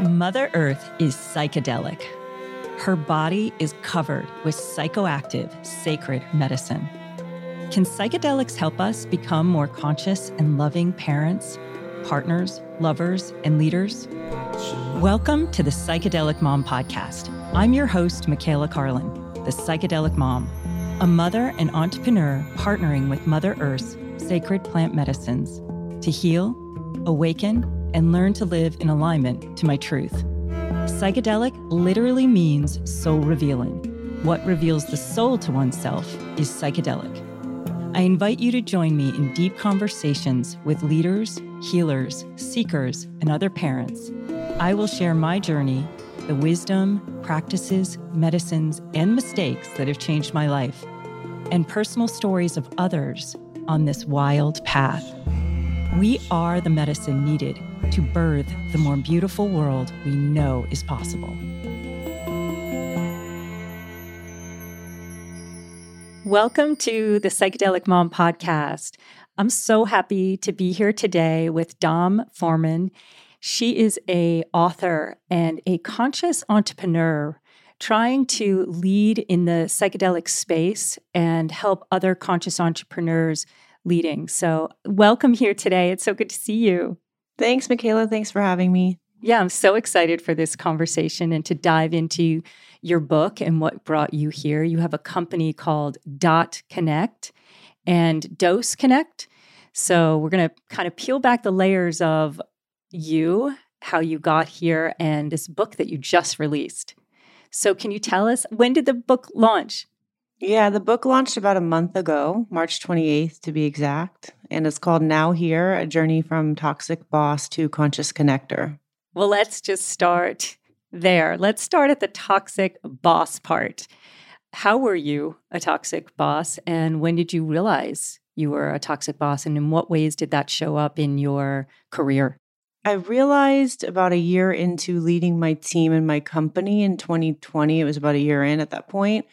Mother Earth is psychedelic. Her body is covered with psychoactive, sacred medicine. Can psychedelics help us become more conscious and loving parents, partners, lovers, and leaders? Welcome to the Psychedelic Mom Podcast. I'm your host, Michaela Carlin, the Psychedelic Mom, a mother and entrepreneur partnering with Mother Earth's sacred plant medicines to heal, awaken, and learn to live in alignment to my truth. Psychedelic literally means soul revealing. What reveals the soul to oneself is psychedelic. I invite you to join me in deep conversations with leaders, healers, seekers, and other parents. I will share my journey, the wisdom, practices, medicines, and mistakes that have changed my life, and personal stories of others on this wild path. We are the medicine needed to birth the more beautiful world we know is possible. Welcome to the Psychedelic Mom podcast. I'm so happy to be here today with Dom Farnan. She is a author and a conscious entrepreneur trying to lead in the psychedelic space and help other conscious entrepreneurs leading. So, welcome here today. It's so good to see you. Thanks, Michaela. Thanks for having me. Yeah, I'm so excited for this conversation and to dive into your book and what brought you here. You have a company called Dot Connect and Dose Connect. So, we're going to kind of peel back the layers of you, how you got here, and this book that you just released. So, can you tell us when did the book launch? Yeah, the book launched about a month ago, March 28th to be exact. And it's called Now Here A Journey from Toxic Boss to Conscious Connector. Well, let's just start there. Let's start at the toxic boss part. How were you a toxic boss? And when did you realize you were a toxic boss? And in what ways did that show up in your career? I realized about a year into leading my team and my company in 2020, it was about a year in at that point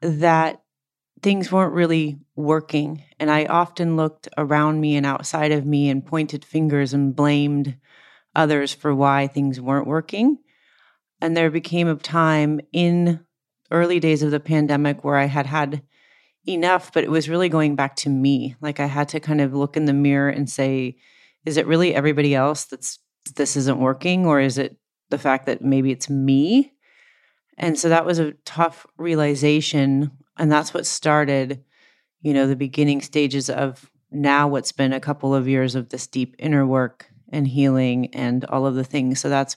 that things weren't really working. And I often looked around me and outside of me and pointed fingers and blamed others for why things weren't working. And there became a time in early days of the pandemic where I had had enough, but it was really going back to me. Like I had to kind of look in the mirror and say, is it really everybody else that's this isn't working? Or is it the fact that maybe it's me? And so that was a tough realization. And that's what started, you know, the beginning stages of now what's been a couple of years of this deep inner work and healing and all of the things. So that's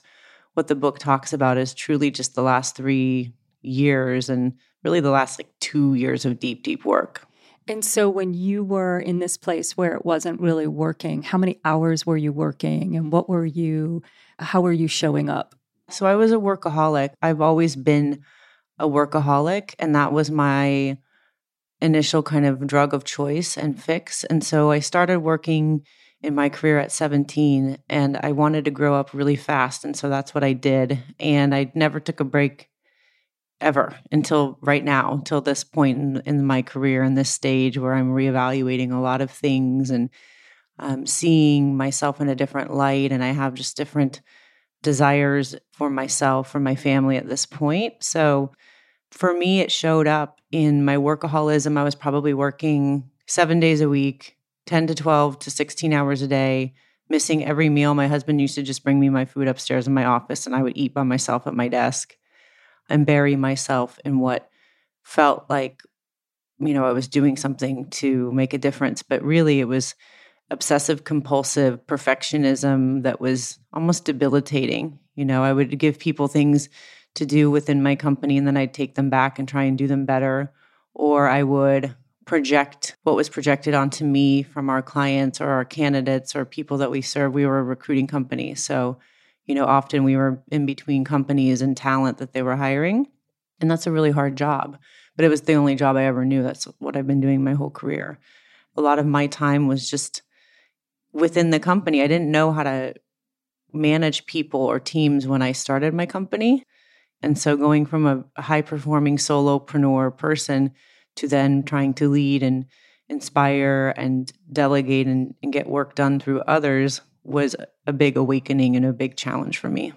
what the book talks about is truly just the last three years and really the last like two years of deep, deep work. And so when you were in this place where it wasn't really working, how many hours were you working and what were you, how were you showing up? So I was a workaholic. I've always been a workaholic, and that was my initial kind of drug of choice and fix. And so I started working in my career at 17 and I wanted to grow up really fast. And so that's what I did. And I never took a break ever until right now, until this point in, in my career and this stage where I'm reevaluating a lot of things and um, seeing myself in a different light. And I have just different desires for myself, for my family at this point. So for me, it showed up in my workaholism. I was probably working seven days a week, 10 to 12 to 16 hours a day, missing every meal. My husband used to just bring me my food upstairs in my office, and I would eat by myself at my desk and bury myself in what felt like, you know, I was doing something to make a difference. But really, it was obsessive compulsive perfectionism that was almost debilitating. You know, I would give people things to do within my company and then I'd take them back and try and do them better. Or I would project what was projected onto me from our clients or our candidates or people that we serve. We were a recruiting company. So, you know, often we were in between companies and talent that they were hiring. And that's a really hard job. But it was the only job I ever knew. That's what I've been doing my whole career. A lot of my time was just within the company. I didn't know how to manage people or teams when I started my company. And so going from a high performing solopreneur person to then trying to lead and inspire and delegate and, and, get work done through others was a big awakening and a big challenge for me.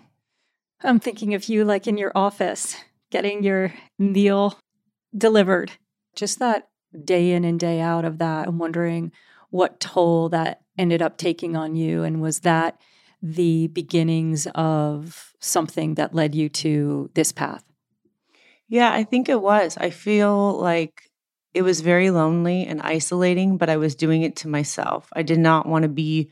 I'm thinking of you like in your office, getting your meal delivered. Just that day in and day out of that. I'm wondering what toll that ended up taking on you. And was that the beginnings of something that led you to this path? Yeah, I think it was. I feel like it was very lonely and isolating, but I was doing it to myself. I did not want to be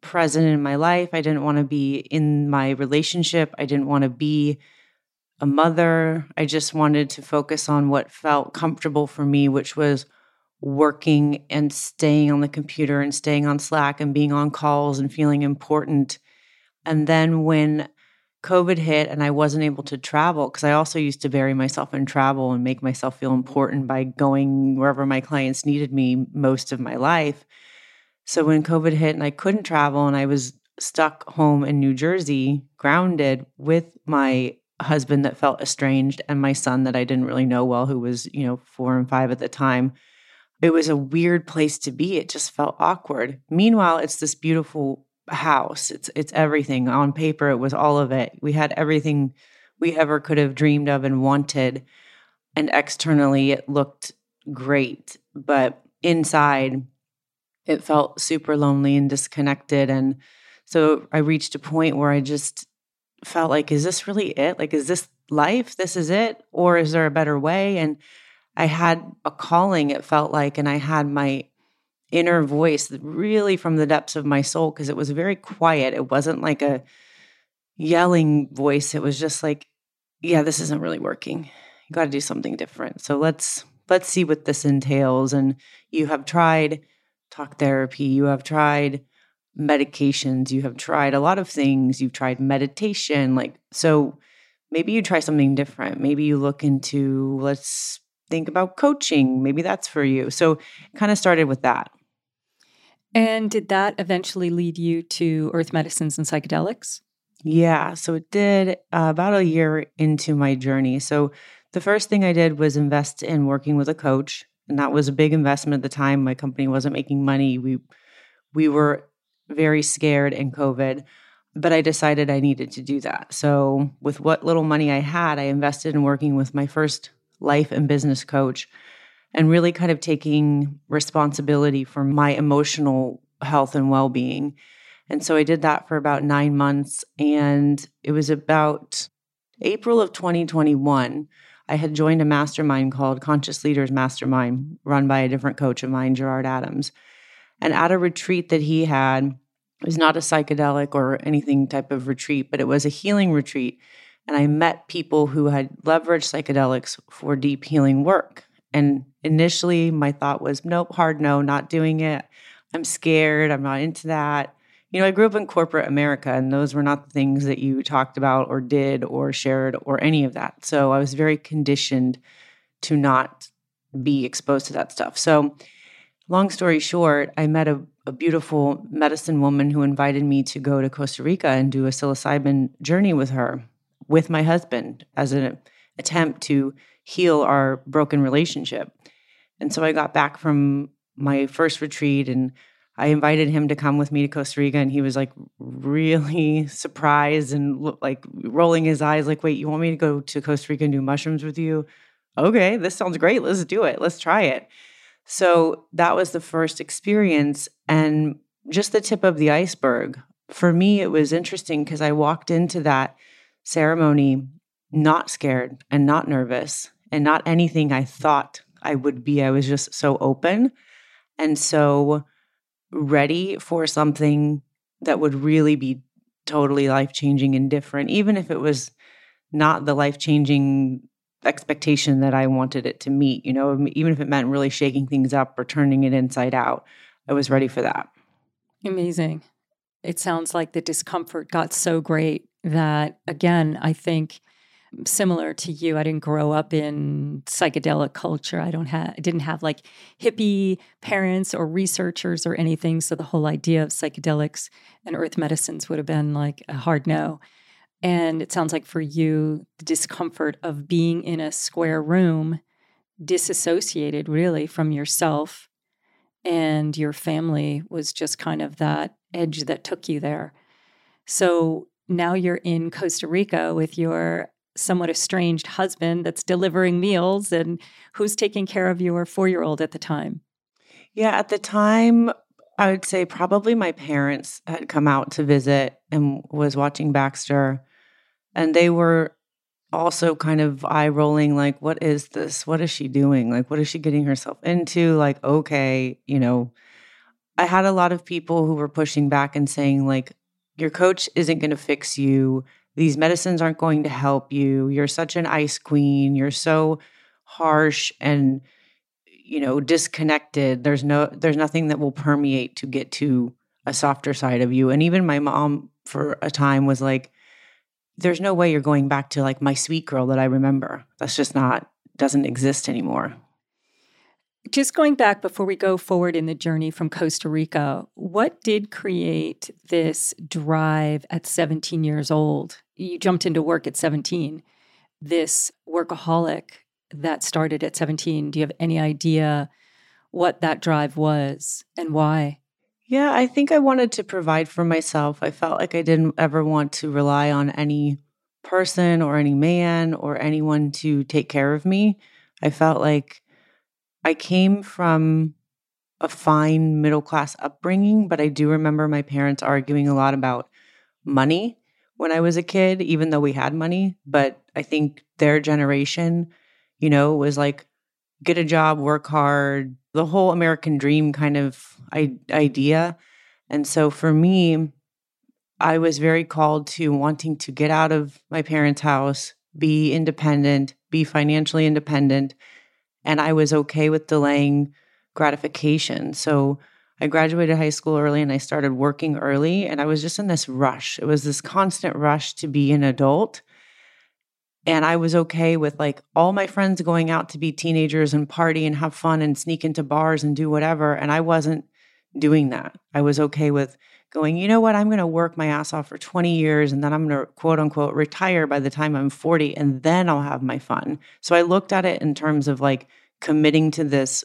present in my life. I didn't want to be in my relationship. I didn't want to be a mother. I just wanted to focus on what felt comfortable for me, which was working and staying on the computer and staying on Slack and being on calls and feeling important. And then when COVID hit and I wasn't able to travel, because I also used to bury myself in travel and make myself feel important by going wherever my clients needed me most of my life. So when COVID hit and I couldn't travel and I was stuck home in New Jersey, grounded with my husband that felt estranged and my son that I didn't really know well, who was, you know, four and five at the time. It was a weird place to be. It just felt awkward. Meanwhile, it's this beautiful house. It's it's everything. On paper, it was all of it. We had everything we ever could have dreamed of and wanted. And externally it looked great. But inside, it felt super lonely and disconnected. And so I reached a point where I just felt like, is this really it? Like, is this life? This is it? Or is there a better way? And I had a calling, it felt like, and I had my inner voice really from the depths of my soul because it was very quiet. It wasn't like a yelling voice. It was just like, yeah, this isn't really working. You got to do something different. So let's let's see what this entails and you have tried talk therapy, you have tried medications, you have tried a lot of things, you've tried meditation like so maybe you try something different. Maybe you look into let's think about coaching. Maybe that's for you. So kind of started with that. And did that eventually lead you to earth medicines and psychedelics? Yeah, so it did uh, about a year into my journey. So the first thing I did was invest in working with a coach, and that was a big investment at the time. My company wasn't making money. We we were very scared in COVID, but I decided I needed to do that. So with what little money I had, I invested in working with my first life and business coach and really kind of taking responsibility for my emotional health and well being. And so I did that for about nine months. And it was about April of 2021. I had joined a mastermind called Conscious Leaders Mastermind, run by a different coach of mine, Gerard Adams. And at a retreat that he had, it was not a psychedelic or anything type of retreat, but it was a healing retreat. And I met people who had leveraged psychedelics for deep healing work. And initially, my thought was, nope, hard no, not doing it. I'm scared. I'm not into that. You know, I grew up in corporate America, and those were not the things that you talked about or did or shared or any of that. So I was very conditioned to not be exposed to that stuff. So, long story short, I met a, a beautiful medicine woman who invited me to go to Costa Rica and do a psilocybin journey with her, with my husband, as an attempt to heal our broken relationship. And so I got back from my first retreat and I invited him to come with me to Costa Rica and he was like really surprised and like rolling his eyes like wait you want me to go to Costa Rica and do mushrooms with you? Okay, this sounds great. Let's do it. Let's try it. So that was the first experience and just the tip of the iceberg. For me it was interesting because I walked into that ceremony not scared and not nervous and not anything I thought I would be. I was just so open and so ready for something that would really be totally life changing and different, even if it was not the life changing expectation that I wanted it to meet. You know, even if it meant really shaking things up or turning it inside out, I was ready for that. Amazing. It sounds like the discomfort got so great that, again, I think similar to you. I didn't grow up in psychedelic culture. I don't have I didn't have like hippie parents or researchers or anything. So the whole idea of psychedelics and earth medicines would have been like a hard no. And it sounds like for you, the discomfort of being in a square room, disassociated really from yourself and your family was just kind of that edge that took you there. So now you're in Costa Rica with your somewhat estranged husband that's delivering meals and who's taking care of your four year old at the time? Yeah, at the time, I would say probably my parents had come out to visit and was watching Baxter. And they were also kind of eye rolling, like, what is this? What is she doing? Like, what is she getting herself into? Like, okay, you know, I had a lot of people who were pushing back and saying, like, your coach isn't going to fix you. These medicines aren't going to help you. You're such an ice queen. You're so harsh and you know disconnected. There's no there's nothing that will permeate to get to a softer side of you. And even my mom for a time was like there's no way you're going back to like my sweet girl that I remember. That's just not doesn't exist anymore. Just going back before we go forward in the journey from Costa Rica, what did create this drive at 17 years old? You jumped into work at 17. This workaholic that started at 17, do you have any idea what that drive was and why? Yeah, I think I wanted to provide for myself. I felt like I didn't ever want to rely on any person or any man or anyone to take care of me. I felt like I came from a fine middle class upbringing, but I do remember my parents arguing a lot about money when I was a kid, even though we had money. But I think their generation, you know, was like get a job, work hard, the whole American dream kind of idea. And so for me, I was very called to wanting to get out of my parents' house, be independent, be financially independent, and I was okay with delaying gratification. So I graduated high school early and I started working early. And I was just in this rush. It was this constant rush to be an adult. And I was okay with like all my friends going out to be teenagers and party and have fun and sneak into bars and do whatever. And I wasn't doing that. I was okay with going, you know what, I'm going to work my ass off for 20 years and then I'm going to quote unquote retire by the time I'm 40 and then I'll have my fun. So I looked at it in terms of like committing to this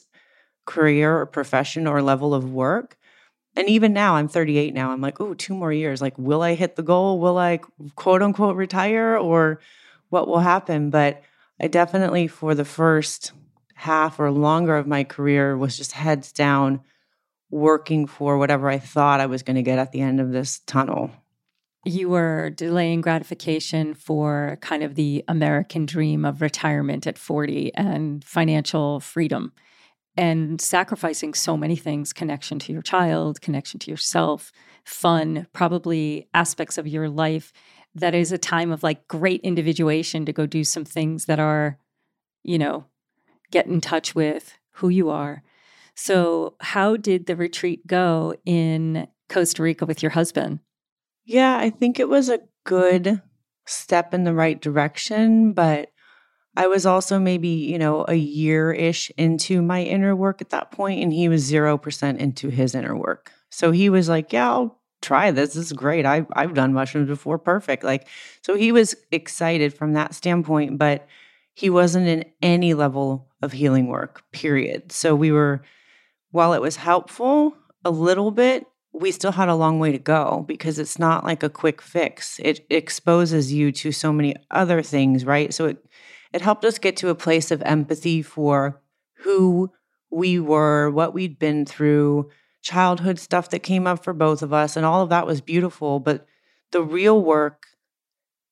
career or profession or level of work. And even now, I'm 38 now. I'm like, oh, two more years. Like, will I hit the goal? Will I quote unquote retire or what will happen? But I definitely, for the first half or longer of my career, was just heads down working for whatever I thought I was going to get at the end of this tunnel. You were delaying gratification for kind of the American dream of retirement at 40 and financial freedom and sacrificing so many things connection to your child, connection to yourself, fun, probably aspects of your life that is a time of like great individuation to go do some things that are, you know, get in touch with who you are so, how did the retreat go in Costa Rica with your husband? Yeah, I think it was a good step in the right direction, but I was also maybe, you know, a year ish into my inner work at that point, and he was 0% into his inner work. So he was like, Yeah, I'll try this. This is great. I, I've done mushrooms before. Perfect. Like, so he was excited from that standpoint, but he wasn't in any level of healing work, period. So we were while it was helpful a little bit, we still had a long way to go because it's not like a quick fix. It exposes you to so many other things, right? So it it helped us get to a place of empathy for who we were, what we'd been through, childhood stuff that came up for both of us, and all of that was beautiful. But the real work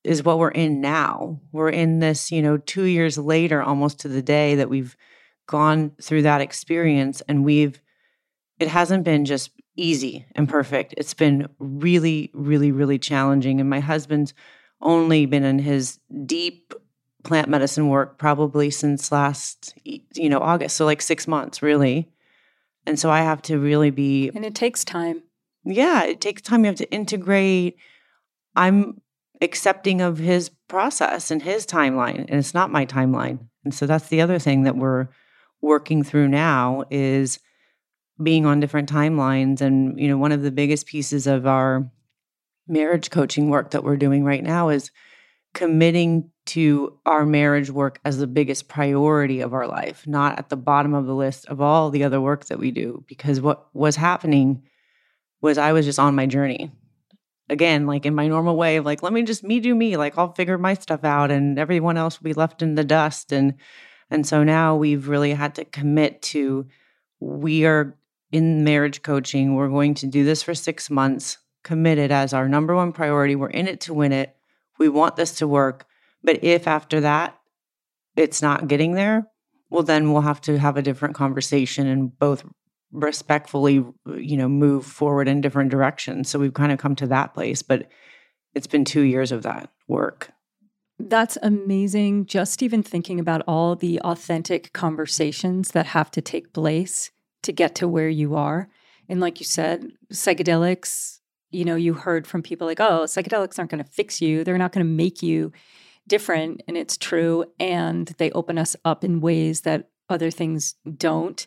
is what we're in now. We're in this, you know, two years later, almost to the day that we've gone through that experience and we've it hasn't been just easy and perfect. It's been really, really, really challenging. And my husband's only been in his deep plant medicine work probably since last, you know, August. So like six months, really. And so I have to really be. And it takes time. Yeah, it takes time. You have to integrate. I'm accepting of his process and his timeline, and it's not my timeline. And so that's the other thing that we're working through now is being on different timelines and you know one of the biggest pieces of our marriage coaching work that we're doing right now is committing to our marriage work as the biggest priority of our life not at the bottom of the list of all the other work that we do because what was happening was I was just on my journey again, like in my normal way of like, let me just me do me. Like I'll figure my stuff out and everyone else will be left in the dust. And and so now we've really had to commit to we are in marriage coaching. We're going to do this for six months, committed as our number one priority. We're in it to win it. We want this to work. But if after that it's not getting there, well, then we'll have to have a different conversation and both respectfully, you know, move forward in different directions. So we've kind of come to that place, but it's been two years of that work. That's amazing. Just even thinking about all the authentic conversations that have to take place to get to where you are. And like you said, psychedelics, you know, you heard from people like, oh, psychedelics aren't going to fix you. They're not going to make you different. And it's true. And they open us up in ways that other things don't.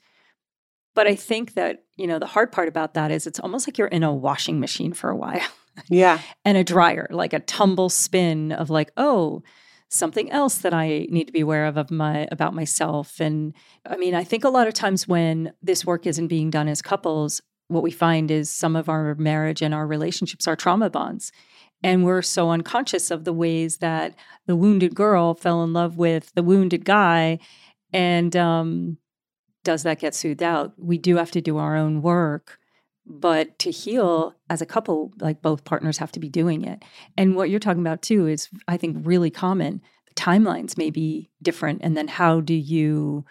But I think that, you know, the hard part about that is it's almost like you're in a washing machine for a while. Yeah. and a dryer, like a tumble spin of like, oh, something else that I need to be aware of of my about myself. And I mean, I think a lot of times when this work isn't being done as couples, what we find is some of our marriage and our relationships are trauma bonds. And we're so unconscious of the ways that the wounded girl fell in love with the wounded guy. And um, does that get soothed out? We do have to do our own work. But to heal as a couple, like both partners have to be doing it. And what you're talking about too is, I think, really common. Timelines may be different. And then how do you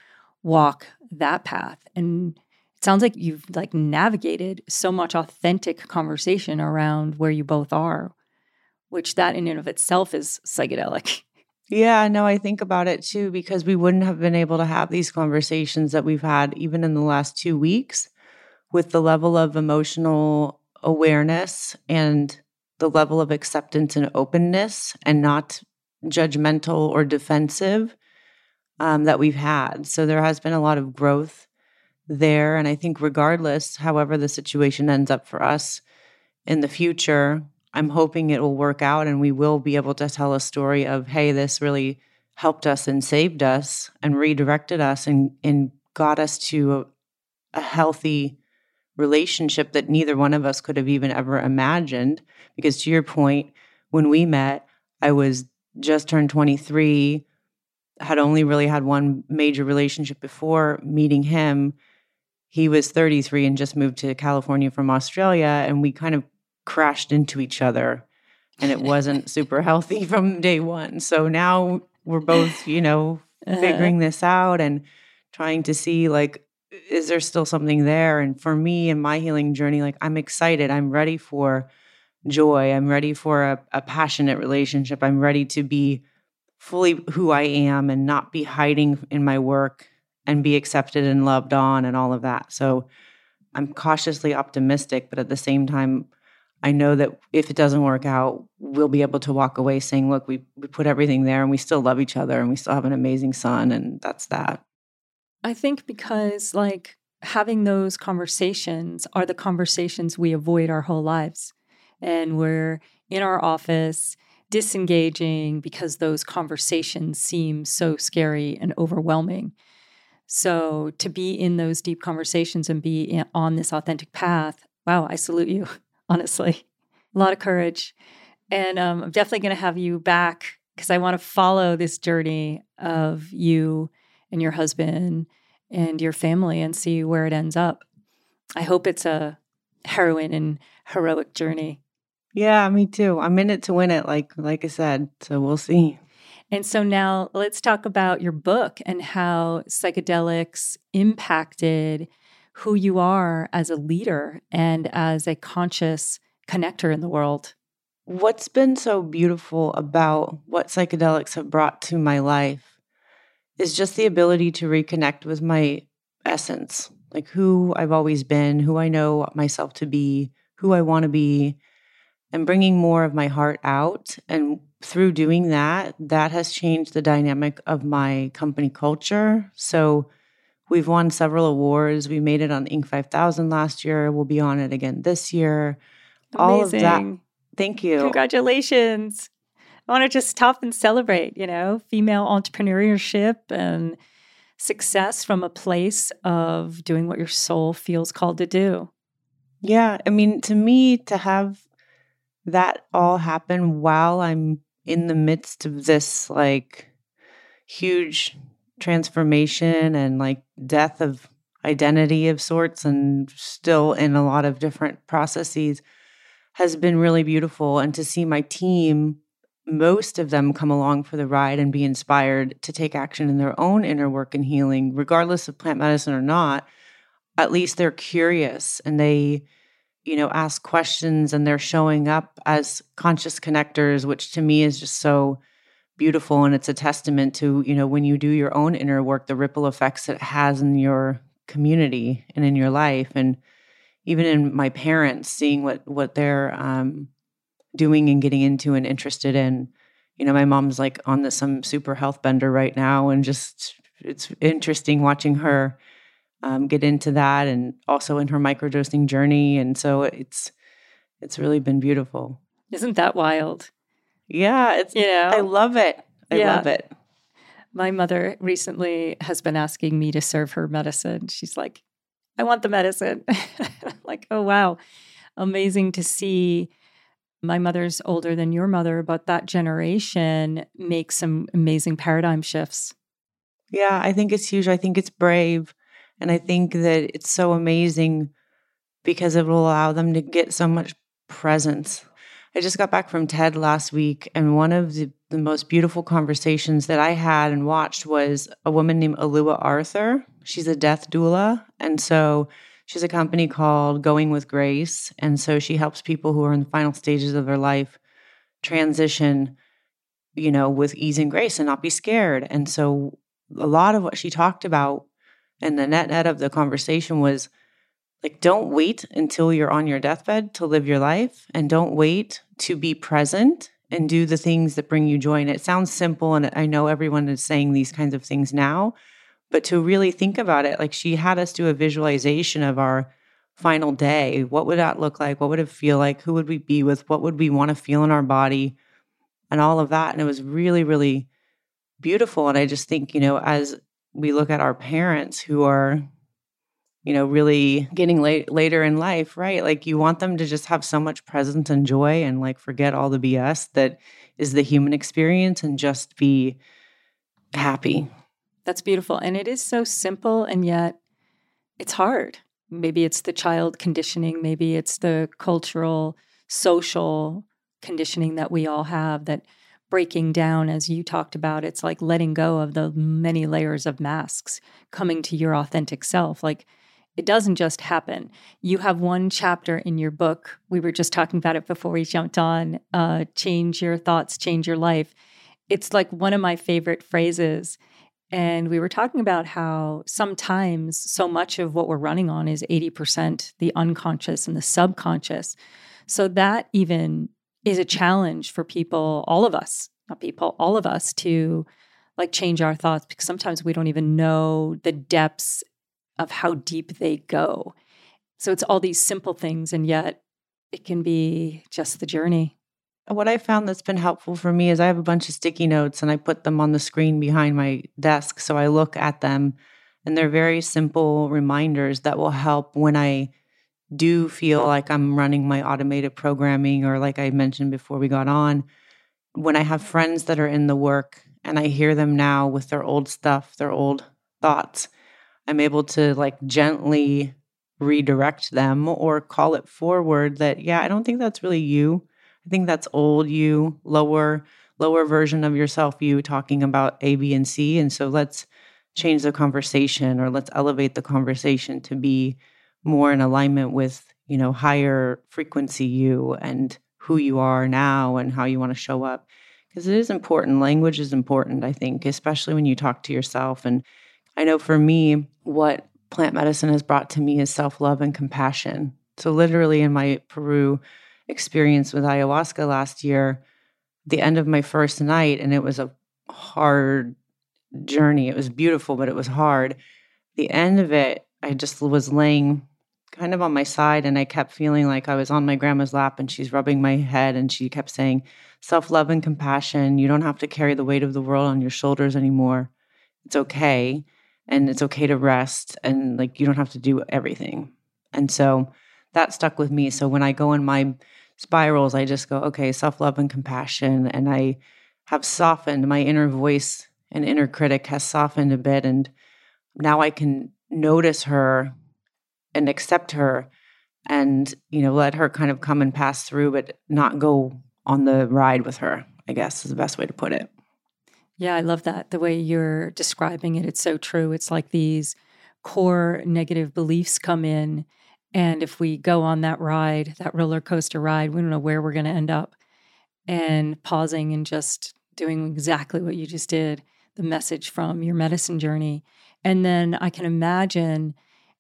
walk that path? And it sounds like you've like navigated so much authentic conversation around where you both are, which that in and of itself is psychedelic. Yeah, no, I think about it too because we wouldn't have been able to have these conversations that we've had even in the last two weeks with the level of emotional awareness and the level of acceptance and openness and not judgmental or defensive um, that we've had. So there has been a lot of growth there. And I think, regardless, however the situation ends up for us in the future, I'm hoping it will work out and we will be able to tell a story of, hey, this really helped us and saved us and redirected us and, and got us to a, a healthy relationship that neither one of us could have even ever imagined. Because to your point, when we met, I was just turned 23, had only really had one major relationship before meeting him. He was 33 and just moved to California from Australia. And we kind of crashed into each other and it wasn't super healthy from day one. So now we're both, you know, uh-huh. figuring this out and trying to see like is there still something there? And for me in my healing journey like i'm excited. I'm ready for joy. I'm ready for a, a passionate relationship. I'm ready to be fully who i am and not be hiding in my work and be accepted and loved on and all of that. So i'm cautiously optimistic but at the same time I know that if it doesn't work out, we'll be able to walk away saying, look, we, we put everything there and we still love each other and we still have an amazing son. And that's that. I think because, like, having those conversations are the conversations we avoid our whole lives. And we're in our office disengaging because those conversations seem so scary and overwhelming. So, to be in those deep conversations and be on this authentic path, wow, I salute you. honestly. A lot of courage. And um, I'm definitely going to have you back because I want to follow this journey of you and your husband and your family and see where it ends up. I hope it's a heroine and heroic journey. Yeah, me too. I'm in it to win it, like like I said. So we'll see. And so now let's talk about your book and how psychedelics impacted who you are as a leader and as a conscious connector in the world. What's been so beautiful about what psychedelics have brought to my life is just the ability to reconnect with my essence, like who I've always been, who I know myself to be, who I want to be, and bringing more of my heart out. And through doing that, that has changed the dynamic of my company culture. So, We've won several awards. We made it on Inc. 5000 last year. We'll be on it again this year. Amazing. All of that. Thank you. Congratulations. I want to just stop and celebrate, you know, female entrepreneurship and success from a place of doing what your soul feels called to do. Yeah. I mean, to me, to have that all happen while I'm in the midst of this like huge transformation and like death of identity of sorts and still in a lot of different processes has been really beautiful. And to see my team most of them come along for the ride and be inspired to take action in their own inner work and healing regardless of plant medicine or not at least they're curious and they you know ask questions and they're showing up as conscious connectors which to me is just so beautiful and it's a testament to you know when you do your own inner work the ripple effects it has in your community and in your life. And even in my parents seeing what what they're um, doing and getting into and interested in you know my mom's like on the, some super health bender right now and just it's interesting watching her um, get into that and also in her microdosing journey. And so it's it's really been beautiful. Isn't that wild yeah it's you know i love it i yeah. love it my mother recently has been asking me to serve her medicine. She's like, I want the medicine. like, oh, wow. Amazing to see. My mother's older than your mother, but that generation makes some amazing paradigm shifts. Yeah, I think it's huge. I think it's brave. And I think that it's so amazing because it will allow them to get so much presence I just got back from TED last week, and one of the, the most beautiful conversations that I had and watched was a woman named Alua Arthur. She's a death doula. And so she's a company called Going with Grace. And so she helps people who are in the final stages of their life transition, you know, with ease and grace and not be scared. And so a lot of what she talked about and the net net of the conversation was like, don't wait until you're on your deathbed to live your life and don't wait to be present and do the things that bring you joy. And it sounds simple. And I know everyone is saying these kinds of things now, but to really think about it, like she had us do a visualization of our final day. What would that look like? What would it feel like? Who would we be with? What would we want to feel in our body? And all of that. And it was really, really beautiful. And I just think, you know, as we look at our parents who are you know, really getting late later in life, right? Like you want them to just have so much presence and joy and like forget all the BS that is the human experience and just be happy. That's beautiful. And it is so simple and yet it's hard. Maybe it's the child conditioning, maybe it's the cultural, social conditioning that we all have that breaking down as you talked about it's like letting go of the many layers of masks coming to your authentic self like it doesn't just happen. You have one chapter in your book. We were just talking about it before we jumped on uh, change your thoughts, change your life. It's like one of my favorite phrases. And we were talking about how sometimes so much of what we're running on is 80% the unconscious and the subconscious. So that even is a challenge for people, all of us, not people, all of us to like change our thoughts because sometimes we don't even know the depths of how deep they go. So it's all these simple things, and yet it can be just the journey. What I found that's been helpful for me is I have a bunch of sticky notes and I put them on the screen behind my desk. So I look at them and they're very simple reminders that will help when I do feel like I'm running my automated programming, or like I mentioned before we got on, when I have friends that are in the work and I hear them now with their old stuff, their old thoughts, I'm able to like gently redirect them or call it forward that, yeah, I don't think that's really you. I think that's old you, lower, lower version of yourself, you talking about A, B, and C. And so let's change the conversation or let's elevate the conversation to be more in alignment with, you know, higher frequency you and who you are now and how you want to show up. Because it is important. Language is important, I think, especially when you talk to yourself and I know for me, what plant medicine has brought to me is self love and compassion. So, literally, in my Peru experience with ayahuasca last year, the end of my first night, and it was a hard journey. It was beautiful, but it was hard. The end of it, I just was laying kind of on my side and I kept feeling like I was on my grandma's lap and she's rubbing my head and she kept saying, self love and compassion. You don't have to carry the weight of the world on your shoulders anymore. It's okay and it's okay to rest and like you don't have to do everything. And so that stuck with me. So when I go in my spirals, I just go, okay, self love and compassion. And I have softened my inner voice and inner critic has softened a bit. And now I can notice her and accept her and, you know, let her kind of come and pass through, but not go on the ride with her, I guess is the best way to put it. Yeah, I love that. The way you're describing it, it's so true. It's like these core negative beliefs come in. And if we go on that ride, that roller coaster ride, we don't know where we're going to end up. And pausing and just doing exactly what you just did the message from your medicine journey. And then I can imagine,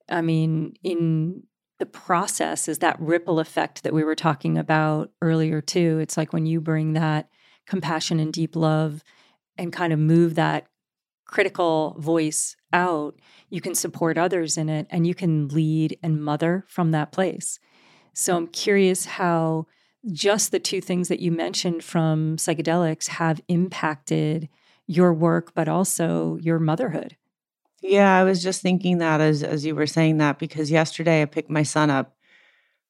I mean, in the process is that ripple effect that we were talking about earlier, too. It's like when you bring that compassion and deep love and kind of move that critical voice out, you can support others in it and you can lead and mother from that place. So I'm curious how just the two things that you mentioned from psychedelics have impacted your work, but also your motherhood. Yeah, I was just thinking that as as you were saying that because yesterday I picked my son up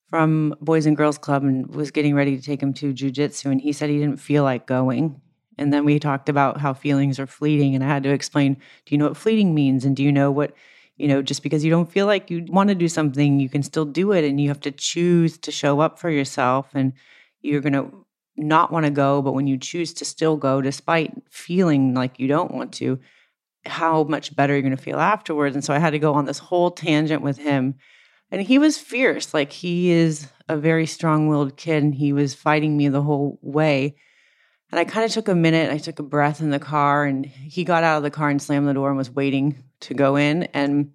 from Boys and Girls Club and was getting ready to take him to jujitsu, and he said he didn't feel like going. And then we talked about how feelings are fleeting, and I had to explain: Do you know what fleeting means? And do you know what you know? Just because you don't feel like you want to do something, you can still do it, and you have to choose to show up for yourself. And you're going to not want to go, but when you choose to still go, despite feeling like you don't want to, how much better you're going to feel afterwards. And so I had to go on this whole tangent with him. And he was fierce. Like he is a very strong willed kid and he was fighting me the whole way. And I kind of took a minute. I took a breath in the car and he got out of the car and slammed the door and was waiting to go in. And I'm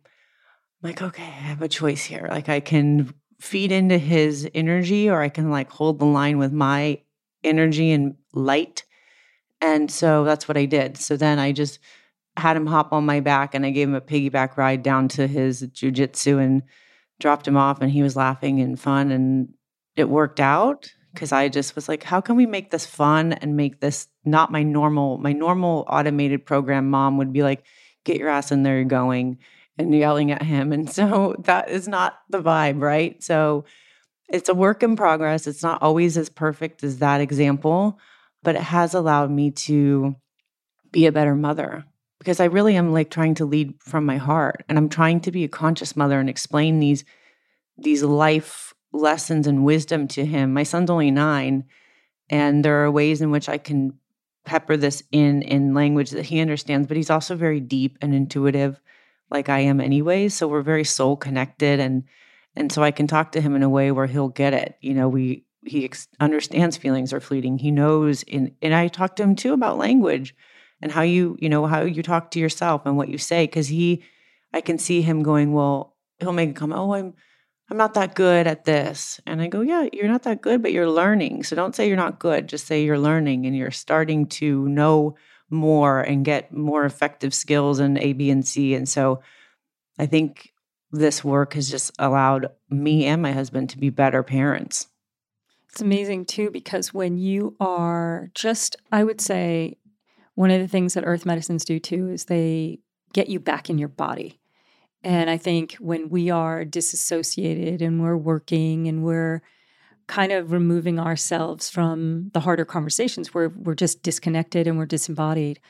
like, okay, I have a choice here. Like I can feed into his energy or I can like hold the line with my energy and light. And so that's what I did. So then I just had him hop on my back and I gave him a piggyback ride down to his jujitsu and dropped him off and he was laughing and fun and it worked out because I just was like, how can we make this fun and make this not my normal, my normal automated program mom would be like, get your ass in there, you're going and yelling at him. And so that is not the vibe, right? So it's a work in progress. It's not always as perfect as that example, but it has allowed me to be a better mother because I really am like trying to lead from my heart and I'm trying to be a conscious mother and explain these these life lessons and wisdom to him. My son's only 9 and there are ways in which I can pepper this in in language that he understands, but he's also very deep and intuitive like I am anyway, so we're very soul connected and and so I can talk to him in a way where he'll get it. You know, we he ex- understands feelings are fleeting. He knows in and I talk to him too about language and how you you know how you talk to yourself and what you say because he i can see him going well he'll make a comment oh i'm i'm not that good at this. And i go yeah you're not that good but you're learning. So don't say you're not good just say you're learning and you're starting to know more and get more effective skills in a b and c. And so i think this work has just allowed me and my husband to be better parents. It's amazing too because when you are just i would say one of the things that earth medicines do too is they get you back in your body. And I think when we are disassociated and we're working and we're kind of removing ourselves from the harder conversations where we're just disconnected and we're disembodied,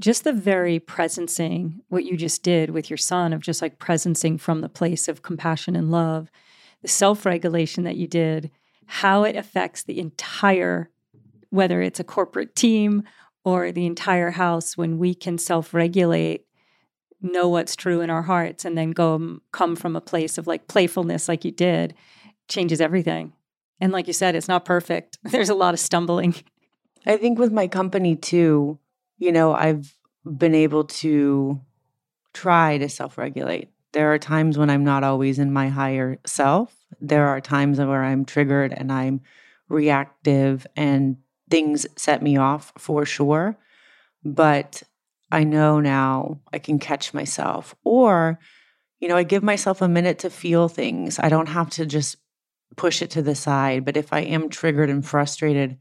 just the very presencing what you just did with your son of just like presencing from the place of compassion and love, the self regulation that you did, how it affects the entire, whether it's a corporate team or the entire house when we can self regulate know what's true in our hearts and then go um, come from a place of like playfulness like you did changes everything. And like you said it's not perfect. There's a lot of stumbling. I think with my company too you know i've been able to try to self-regulate. There are times when i'm not always in my higher self. There are times where i'm triggered and i'm reactive and things set me off for sure. But I know now I can catch myself. Or, you know, I give myself a minute to feel things. I don't have to just push it to the side. But if I am triggered and frustrated,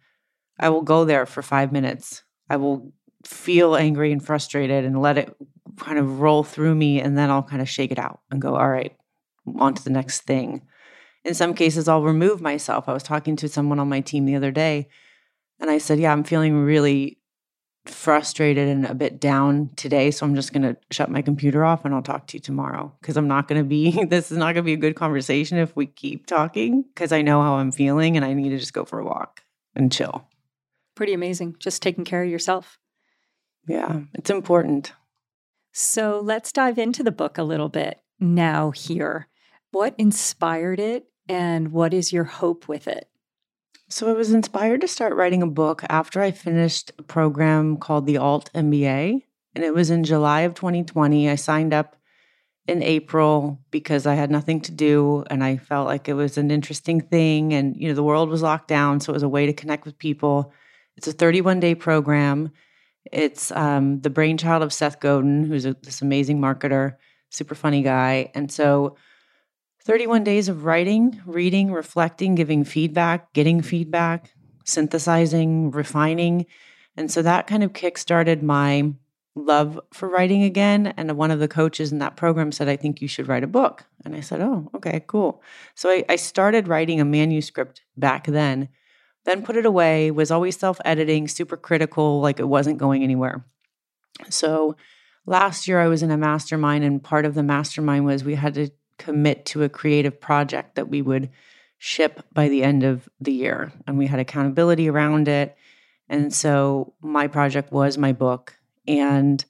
I will go there for five minutes. I will feel angry and frustrated and let it kind of roll through me. And then I'll kind of shake it out and go, all right, on to the next thing. in some cases, I'll remove myself. I was talking to someone on my team the other day, and I said, Yeah, I'm feeling really frustrated and a bit down today. So I'm just going to shut my computer off and I'll talk to you tomorrow because I'm not going to be, this is not going to be a good conversation if we keep talking because I know how I'm feeling and I need to just go for a walk and chill. Pretty amazing. Just taking care of yourself. Yeah, it's important. So let's dive into the book a little bit now here. What inspired it and what is your hope with it? So I was inspired to start writing a book after I finished a program called the altMBA. And it was in July of 2020. I signed up in April because I had nothing to do and I felt like it was an interesting thing. And, you know, the world was locked down. So it was a way to connect with people. It's a 31 day program. It's um, the brainchild of Seth Godin, who's a, this amazing marketer, super funny guy. And so 31 days of writing, reading, reflecting, giving feedback, getting feedback, synthesizing, refining. And so that kind of kickstarted my love for writing again. And one of the coaches in that program said, I think you should write a book. And I said, Oh, okay, cool. So I, I started writing a manuscript back then, then put it away, was always self editing, super critical, like it wasn't going anywhere. So last year I was in a mastermind, and part of the mastermind was we had to commit to a creative project that we would ship by the end of the year. And we had accountability around it. And so my project was my book. And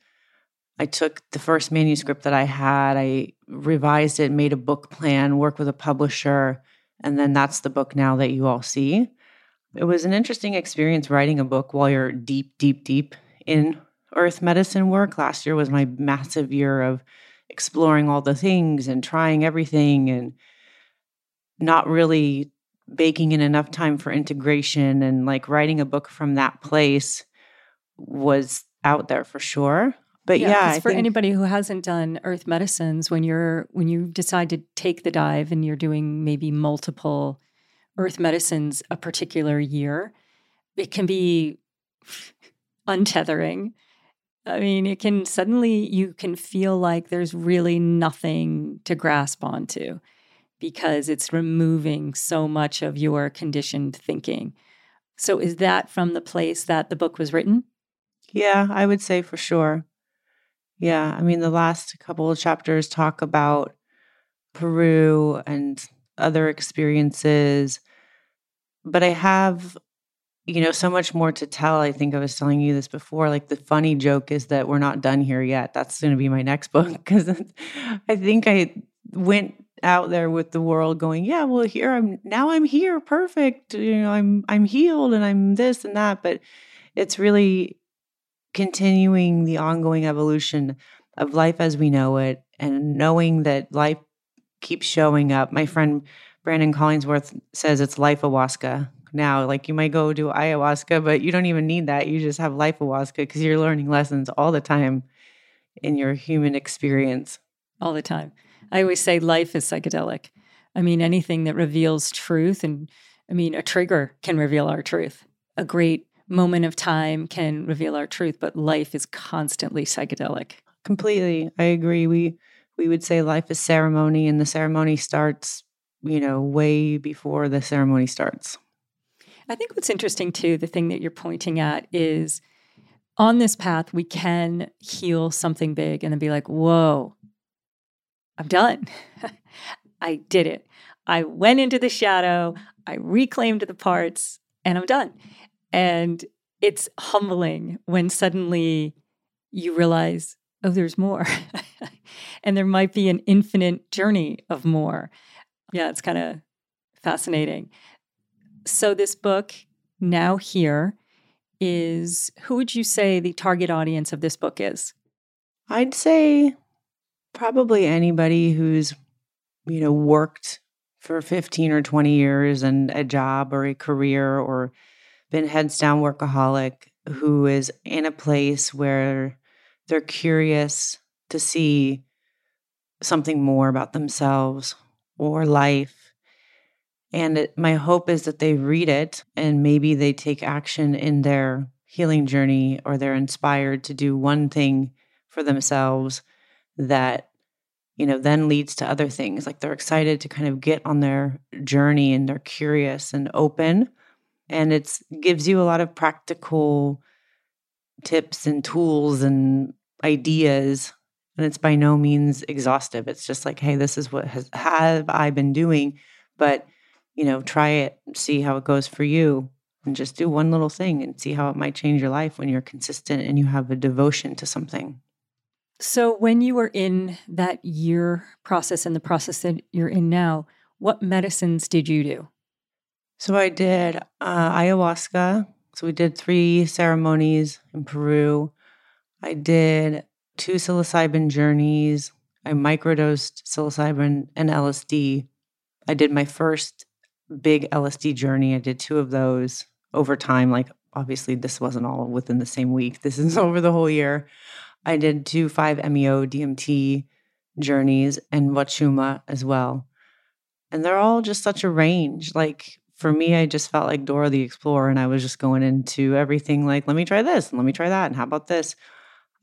I took the first manuscript that I had, I revised it, made a book plan, worked with a publisher. And then that's the book now that you all see. It was an interesting experience writing a book while you're deep, deep, deep in earth medicine work. Last year was my massive year of exploring all the things and trying everything and not really baking in enough time for integration and like writing a book from that place was out there for sure. But yeah, yeah for think, anybody who hasn't done earth medicines when you're when you decide to take the dive and you're doing maybe multiple earth medicines a particular year it can be untethering I mean, it can suddenly, you can feel like there's really nothing to grasp onto because it's removing so much of your conditioned thinking. So, is that from the place that the book was written? Yeah, I would say for sure. Yeah. I mean, the last couple of chapters talk about Peru and other experiences. But I have you know, so much more to tell. I think I was telling you this before. Like the funny joke is that we're not done here yet. That's going to be my next book because I think I went out there with the world going, yeah, well, here I'm now I'm here, perfect. You know, I'm I'm healed and I'm this and that. But it's really continuing the ongoing evolution of life as we know it and knowing that life keeps showing up. My friend Brandon Collingsworth says it's life ayahuasca now. Like you might go do ayahuasca, but you don't even need that. You just have life ayahuasca because you're learning lessons all the time in your human experience. All the time. I always say life is psychedelic. I mean, anything that reveals truth, and I mean, a trigger can reveal our truth. A great moment of time can reveal our truth, but life is constantly psychedelic. Completely. I agree. We we would say life is ceremony and the ceremony starts, you know, way before the ceremony starts. I think what's interesting too, the thing that you're pointing at is on this path, we can heal something big and then be like, whoa, I'm done. I did it. I went into the shadow, I reclaimed the parts, and I'm done. And it's humbling when suddenly you realize, oh, there's more. and there might be an infinite journey of more. Yeah, it's kind of fascinating. So, this book, Now Here, is who would you say the target audience of this book is? I'd say probably anybody who's, you know, worked for 15 or 20 years and a job or a career or been heads down workaholic who is in a place where they're curious to see something more about themselves or life and it, my hope is that they read it and maybe they take action in their healing journey or they're inspired to do one thing for themselves that you know, then leads to other things. Like they're excited to kind of get on their journey and they're curious and open. And it gives you a lot of practical tips and tools and ideas. And it's by no means exhaustive. It's just like, hey, this is what has have I been doing, but you know, try it, see how it goes for you, and just do one little thing and see how it might change your life when you're consistent and you have a devotion to something. So, when you were in that year process and the process that you're in now, what medicines did you do? So, I did uh, ayahuasca. So, we did three ceremonies in Peru. I did two psilocybin journeys. I microdosed psilocybin and LSD. I did my first big LSD journey. I did two of those over time. Like, obviously, this wasn't all within the same week, this is over the whole year. I did two 5-MeO DMT journeys and Wachuma as well. And they're all just such a range. Like for me, I just felt like Dora the Explorer and I was just going into everything like, let me try this and let me try that. And how about this?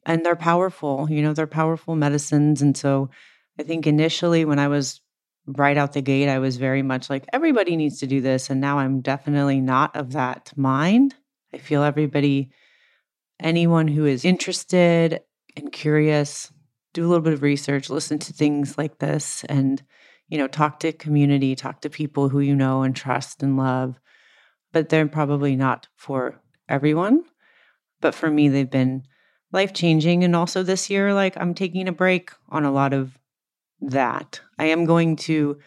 And they're powerful, you know, they're powerful medicines. And so I think initially when I was right out the gate, I was very much like, everybody needs to do this. And now I'm definitely not of that mind. I feel everybody, anyone who is interested and curious, do a little bit of research, listen to things like this, and you know, talk to community, talk to people who you know and trust and love. But they're probably not for everyone. But for me, they've been life changing. And also this year, like I'm taking a break on a lot of that. I am going to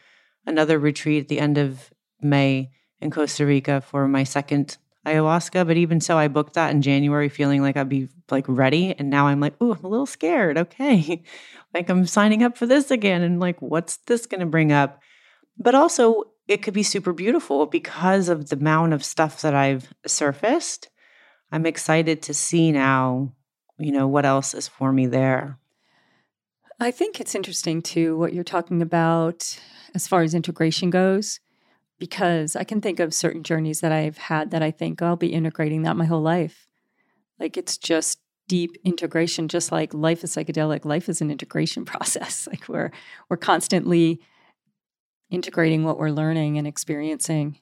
another retreat at the end of May in Costa Rica for my second ayahuasca. But even so, I booked that in January feeling like I'd be like ready. And now I'm like, oh, I'm a little scared. Okay. like I'm signing up for this again. And like, what's this going to bring up? But also, it could be super beautiful because of the amount of stuff that I've surfaced. I'm excited to see now, you know, what else is for me there. I think it's interesting too what you're talking about as far as integration goes because I can think of certain journeys that I've had that I think oh, I'll be integrating that my whole life. Like it's just deep integration, just like life is psychedelic. Life is an integration process. Like we're we're constantly integrating what we're learning and experiencing.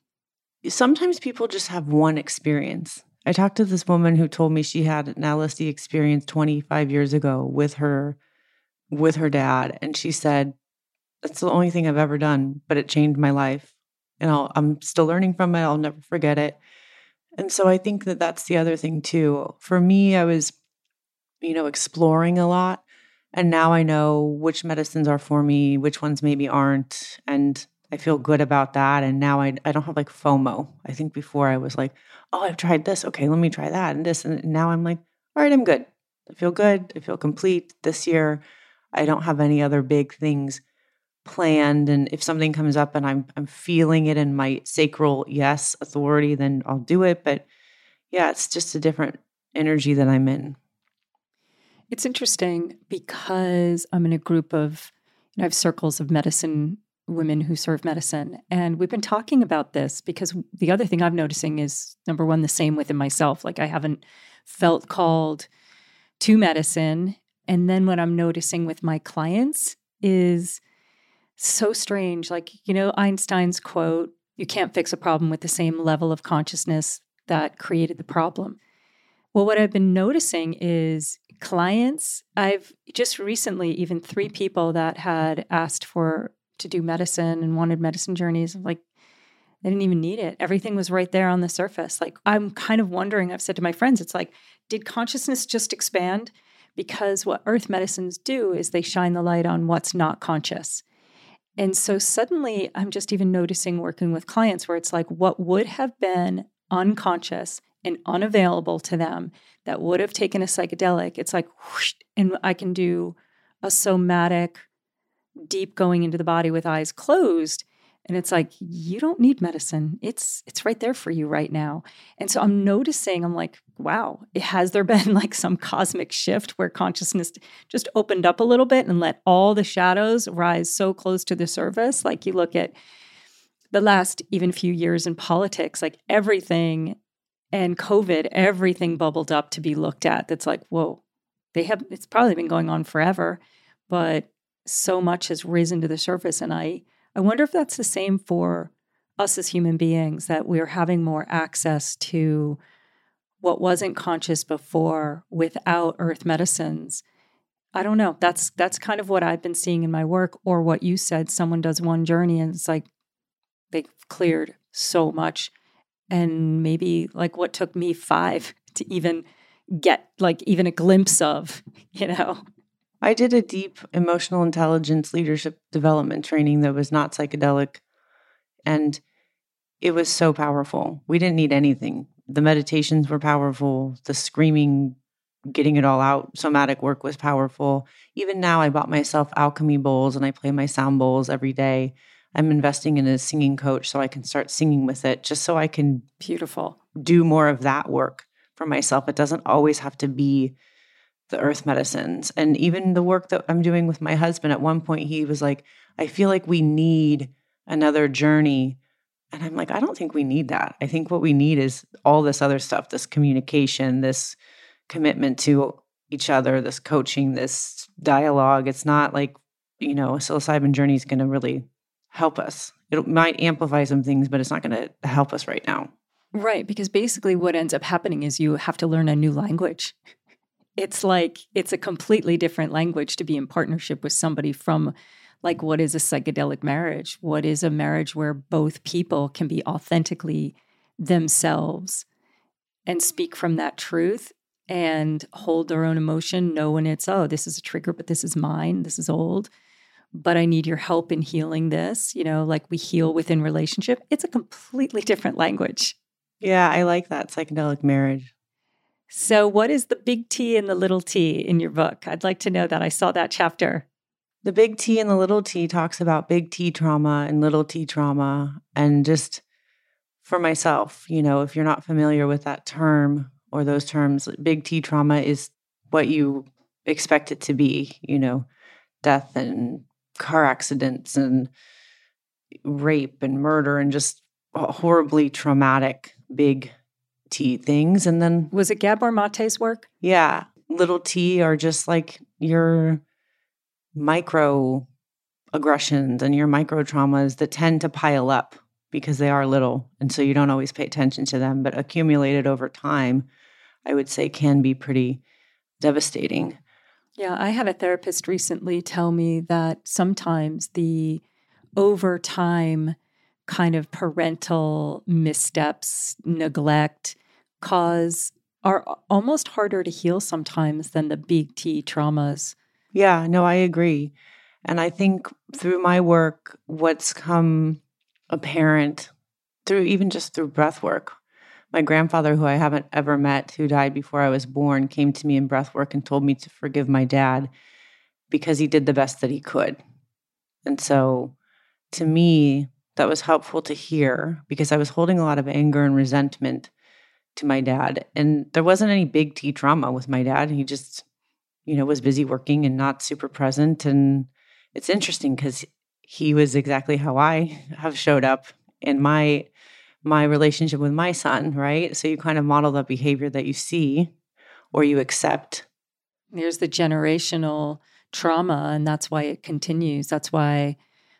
Sometimes people just have one experience. I talked to this woman who told me she had an LSD experience 25 years ago with her with her dad and she said that's the only thing I've ever done, but it changed my life and I'll, I'm still learning from it. I'll never forget it. And so I think that that's the other thing too. For me, I was, you know, exploring a lot. And now I know which medicines are for me, which ones maybe aren't. And I feel good about that. And now I, I don't have like FOMO. I think before I was like, oh, I've tried this. Okay, let me try that and this. And now I'm like, all right, I'm good. I feel good. I feel complete this year. I don't have any other big things planned and if something comes up and I'm I'm feeling it in my sacral yes authority then I'll do it but yeah it's just a different energy that I'm in. It's interesting because I'm in a group of you know, I have circles of medicine women who serve medicine and we've been talking about this because the other thing I'm noticing is number one the same within myself like I haven't felt called to medicine and then what I'm noticing with my clients is so strange. Like, you know, Einstein's quote, you can't fix a problem with the same level of consciousness that created the problem. Well, what I've been noticing is clients, I've just recently, even three people that had asked for to do medicine and wanted medicine journeys, like they didn't even need it. Everything was right there on the surface. Like, I'm kind of wondering, I've said to my friends, it's like, did consciousness just expand? Because what earth medicines do is they shine the light on what's not conscious. And so suddenly I'm just even noticing working with clients where it's like what would have been unconscious and unavailable to them that would have taken a psychedelic, it's like, whoosh, and I can do a somatic, deep going into the body with eyes closed and it's like you don't need medicine. It's it's right there for you right now. And so i'm noticing i'm like wow has there been like some cosmic shift where consciousness just opened up a little bit and let all the shadows rise so close to the surface. Like you look at the last even few years in politics like everything and covid everything bubbled up to be looked at that's like whoa they have it's probably been going on forever but so much has risen to the surface. And I, I wonder if that's the same for us as human beings, that we're having more access to what wasn't conscious before without earth medicines. I don't know. That's that's kind of what I've been seeing in my work, or what you said. Someone does one journey and it's like they've cleared so much. And maybe like what took me five to even get like even a glimpse of, you know. I did a deep emotional intelligence leadership development training that was not psychedelic. And it was so powerful. We didn't need anything. The meditations were powerful. The screaming, getting it all out, somatic work was powerful. Even now, I bought myself alchemy bowls and I play my sound bowls every day. I'm investing in a singing coach so I can start singing with it, just so I can beautiful do more of that work for myself. It doesn't always have to be the earth medicines. And even the work that I'm doing with my husband, at one point, he was like, I feel like we need another journey. And I'm like, I don't think we need that. I think what we need is all this other stuff this communication, this commitment to each other, this coaching, this dialogue. It's not like, you know, a psilocybin journey is going to really help us. It might amplify some things, but it's not going to help us right now. Right. Because basically, what ends up happening is you have to learn a new language it's like it's a completely different language to be in partnership with somebody from like what is a psychedelic marriage? What is a marriage where both people can be authentically themselves and speak from that truth and hold their own emotion know when it's oh this is a trigger but this is mine this is old but i need your help in healing this you know like we heal within relationship. It's a completely different language. Yeah i like that psychedelic marriage so, what is the big T and the little t in your book? I'd like to know that. I saw that chapter. The big T and the little t talks about big T trauma and little t trauma. And just for myself, you know, if you're not familiar with that term or those terms, big T trauma is what you expect it to be, you know, death and car accidents and rape and murder and just horribly traumatic big T things. And then was it Gabor Maté's work? Yeah. Little T are just like your micro aggressions and your micro traumas that tend to pile up because they are little. And so you don't always pay attention to them, but accumulated over time, I would say can be pretty devastating. Yeah, I had a therapist recently tell me that sometimes the over time kind of parental missteps, neglect, cause are almost harder to heal sometimes than the big T traumas. Yeah, no, I agree. And I think through my work, what's come apparent through even just through breath work, my grandfather, who I haven't ever met, who died before I was born, came to me in breath work and told me to forgive my dad because he did the best that he could. And so to me, that was helpful to hear because I was holding a lot of anger and resentment to my dad. And there wasn't any big T trauma with my dad. He just, you know, was busy working and not super present. And it's interesting because he was exactly how I have showed up in my my relationship with my son, right? So you kind of model the behavior that you see or you accept. There's the generational trauma, and that's why it continues. That's why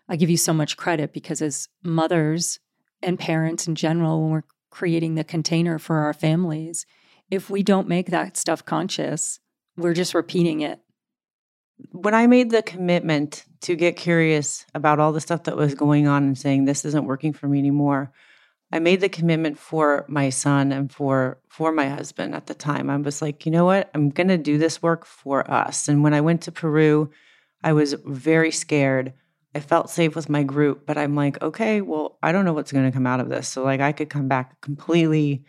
I give you so much credit because as mothers and parents in general, when we're creating the container for our families, if we don't make that stuff conscious, we're just repeating it. When I made the commitment to get curious about all the stuff that was going on and saying this isn't working for me anymore, I made the commitment for my son and for for my husband at the time. I was like, you know what? I'm going to do this work for us. And when I went to Peru, I was very scared I felt safe with my group, but I'm like, okay, well, I don't know what's going to come out of this. So, like, I could come back a completely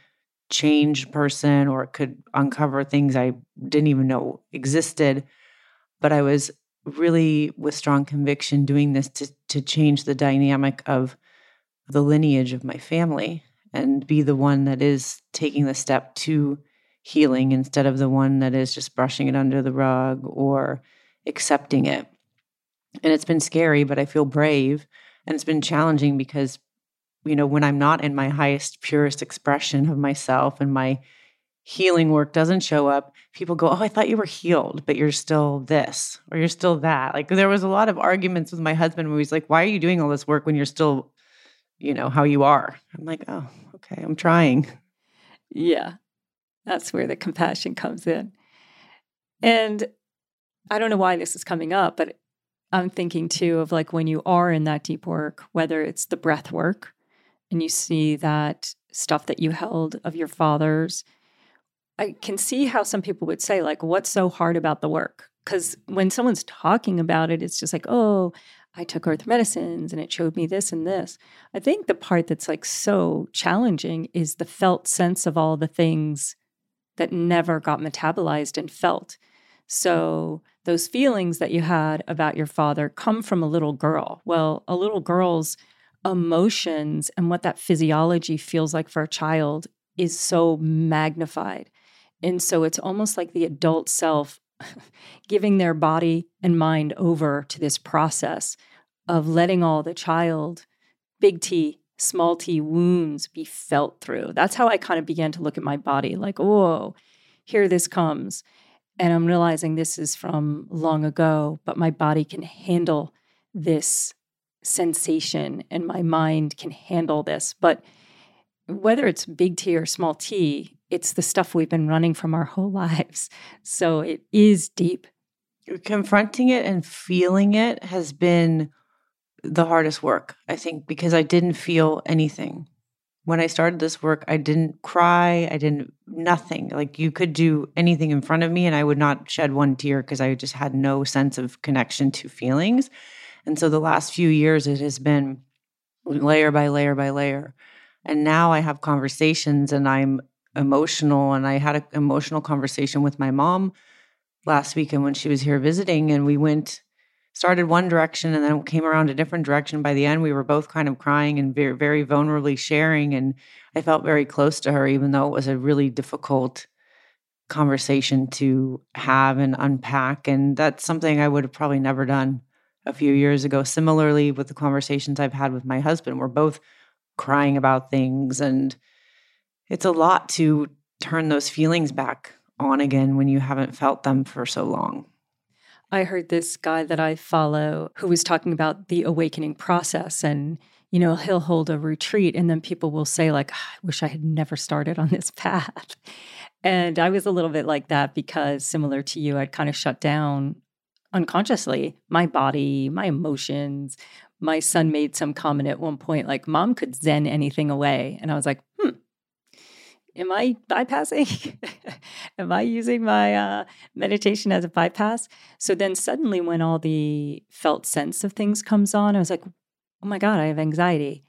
changed person or it could uncover things I didn't even know existed. But I was really, with strong conviction, doing this to, to change the dynamic of the lineage of my family and be the one that is taking the step to healing instead of the one that is just brushing it under the rug or accepting it and it's been scary, but I feel brave. And it's been challenging because, you know, when I'm not in my highest, purest expression of myself and my healing work doesn't show up, people go, Oh, I thought you were healed, but you're still this or you're still that. Like there was a lot of arguments with my husband where he's like, Why are you doing all this work when you're still, you know, how you are? I'm like, Oh, okay, I'm trying. Yeah. That's where the compassion comes in. And I don't know why this is coming up, but I'm thinking too of like when you are in that deep work, whether it's the breath work and you see that stuff that you held of your father's. I can see how some people would say, like, what's so hard about the work? Because when someone's talking about it, it's just like, oh, I took earth medicines and it showed me this and this. I think the part that's like so challenging is the felt sense of all the things that never got metabolized and felt. So those feelings that you had about your father come from a little girl. Well, a little girl's emotions and what that physiology feels like for a child is so magnified. And so it's almost like the adult self giving their body and mind over to this process of letting all the child, big T, small t wounds be felt through. That's how I kind of began to look at my body like, whoa, here this comes. And I'm realizing this is from long ago, but my body can handle this sensation and my mind can handle this. But whether it's big T or small t, it's the stuff we've been running from our whole lives. So it is deep. Confronting it and feeling it has been the hardest work, I think, because I didn't feel anything. When I started this work, I didn't cry. I didn't, nothing. Like you could do anything in front of me and I would not shed one tear because I just had no sense of connection to feelings. And so the last few years, it has been layer by layer by layer. And now I have conversations and I'm emotional. And I had an emotional conversation with my mom last weekend when she was here visiting. And we went, started one direction and then came around a different direction. By the end, we were both kind of crying and very, very vulnerably sharing. And I felt very close to her, even though it was a really difficult conversation to have and unpack. And that's something I would have probably never done a few years ago. Similarly, with the conversations I've had with my husband, we're both crying about things. And it's a lot to turn those feelings back on again when you haven't felt them for so long. I heard this guy that I follow who was talking about the awakening process and you know he'll hold a retreat and then people will say like ah, I wish I had never started on this path. And I was a little bit like that because similar to you I'd kind of shut down unconsciously my body, my emotions. My son made some comment at one point like, Mom could zen anything away. And I was like, am I bypassing? am I using my uh, meditation as a bypass? So then suddenly, when all the felt sense of things comes on, I was like, oh my God, I have anxiety.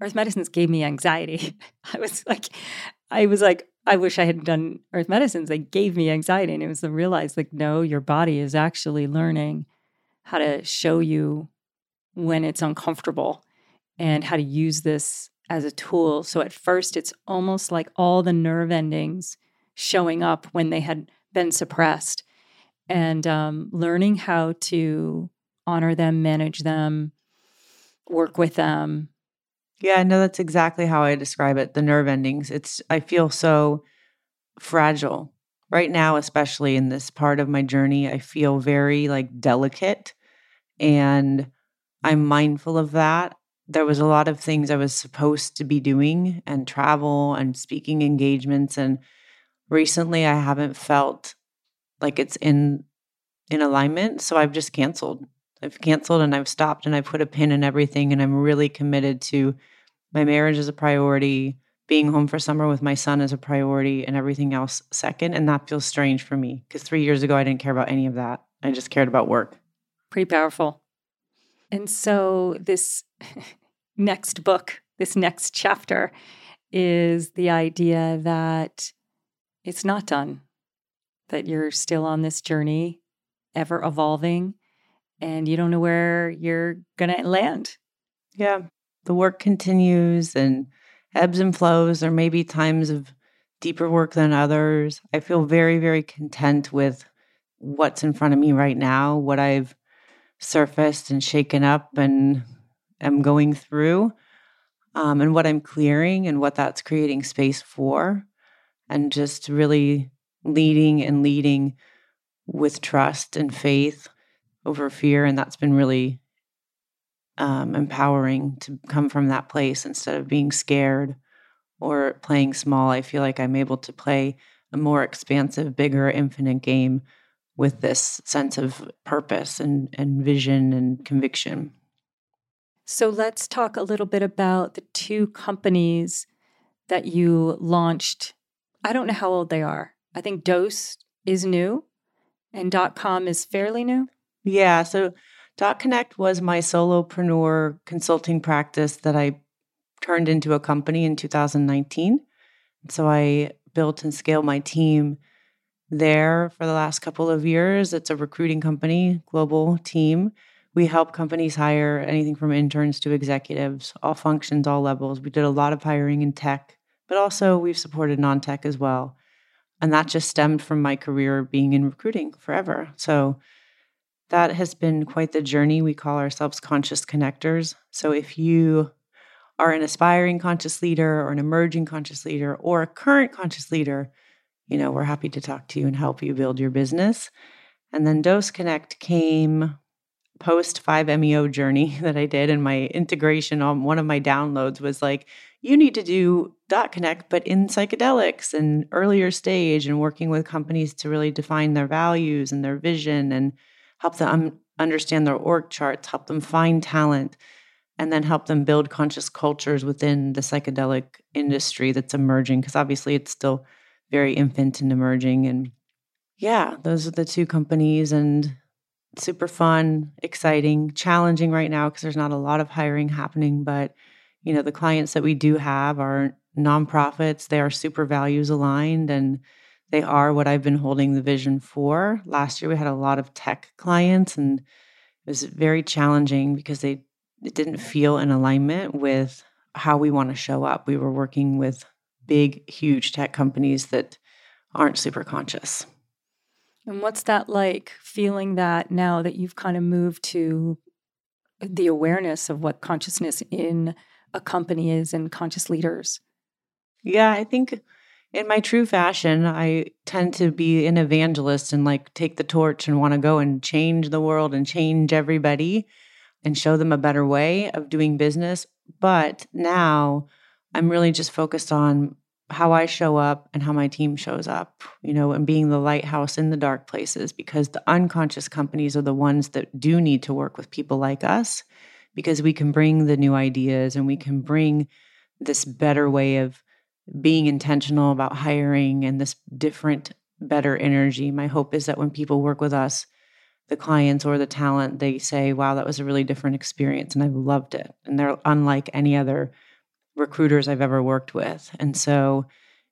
Earth medicines gave me anxiety. I was like, I was like, I wish I had done earth medicines. They gave me anxiety. And it was to realize, like, no, your body is actually learning how to show you when it's uncomfortable and how to use this as a tool. So at first, it's almost like all the nerve endings showing up when they had been suppressed and um, learning how to honor them, manage them, work with them, yeah, no, that's exactly how I describe it. The nerve endings. It's I feel so fragile right now, especially in this part of my journey. I feel very like delicate and I'm mindful of that. There was a lot of things I was supposed to be doing and travel and speaking engagements and recently I haven't felt like it's in in alignment, so I've just canceled. I've canceled and I've stopped and I've put a pin in everything and I'm really committed to my marriage is a priority, being home for summer with my son is a priority and everything else second and that feels strange for me because 3 years ago I didn't care about any of that. I just cared about work. Pretty powerful. And so this next book, this next chapter is the idea that it's not done, that you're still on this journey, ever evolving, and you don't know where you're going to land. Yeah. The work continues and ebbs and flows. There may be times of deeper work than others. I feel very, very content with what's in front of me right now, what I've surfaced and shaken up and am going through, um, and what I'm clearing and what that's creating space for. And just really leading and leading with trust and faith over fear. And that's been really um, empowering to come from that place instead of being scared or playing small. I feel like I'm able to play a more expansive, bigger, infinite game with this sense of purpose and, and vision and conviction. So let's talk a little bit about the two companies that you launched. I don't know how old they are. I think Dose is new and .com is fairly new. Yeah, so DotConnect was my solopreneur consulting practice that I turned into a company in 2019. So I built and scaled my team there for the last couple of years. It's a recruiting company, global team. We help companies hire anything from interns to executives, all functions, all levels. We did a lot of hiring in tech, but also we've supported non tech as well. And that just stemmed from my career being in recruiting forever. So that has been quite the journey. We call ourselves conscious connectors. So if you are an aspiring conscious leader or an emerging conscious leader or a current conscious leader, you know, we're happy to talk to you and help you build your business. And then DoseConnect came post 5-MeO journey that I did and my integration on one of my downloads was like, you need to do DotConnect, but in psychedelics and earlier stage and working with companies to really define their values and their vision and help them understand their org charts, help them find talent, and then help them build conscious cultures within the psychedelic industry that's emerging. Because obviously it's still very infant and emerging. And yeah, those are the two companies and super fun, exciting, challenging right now because there's not a lot of hiring happening. But, you know, the clients that we do have are nonprofits, they are super values aligned and they are what I've been holding the vision for. Last year we had a lot of tech clients and it was very challenging because they it didn't feel in alignment with how we want to show up. We were working with big, huge tech companies that aren't super conscious. And what's that like feeling that now that you've kind of moved to the awareness of what consciousness in a company is and conscious leaders? Yeah, I think in my true fashion, I tend to be an evangelist and like take the torch and want to go and change the world and change everybody and show them a better way of doing business. But now I'm really just focused on how I show up and how my team shows up, you know, and being the lighthouse in the dark places because the unconscious companies are the ones that do need to work with people like us because we can bring the new ideas and we can bring this better way of being intentional about hiring and this different, better energy. My hope is that when people work with us, the clients or the talent, they say, wow, that was a really different experience and I've loved it. And they're unlike any other recruiters I've ever worked with. And so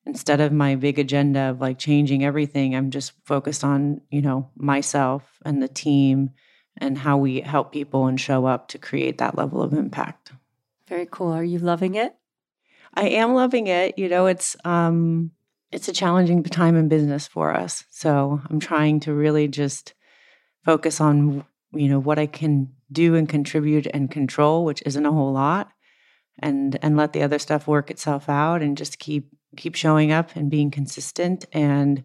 instead of my big agenda of like changing everything, I'm just focused on, you know, myself and the team and how we help people and show up to create that level of impact. Very cool. Are you loving it? I am loving it. You know, it's um it's a challenging time in business for us. So I'm trying to really just focus on you know what I can do and contribute and control, which isn't a whole lot, and and let the other stuff work itself out and just keep keep showing up and being consistent and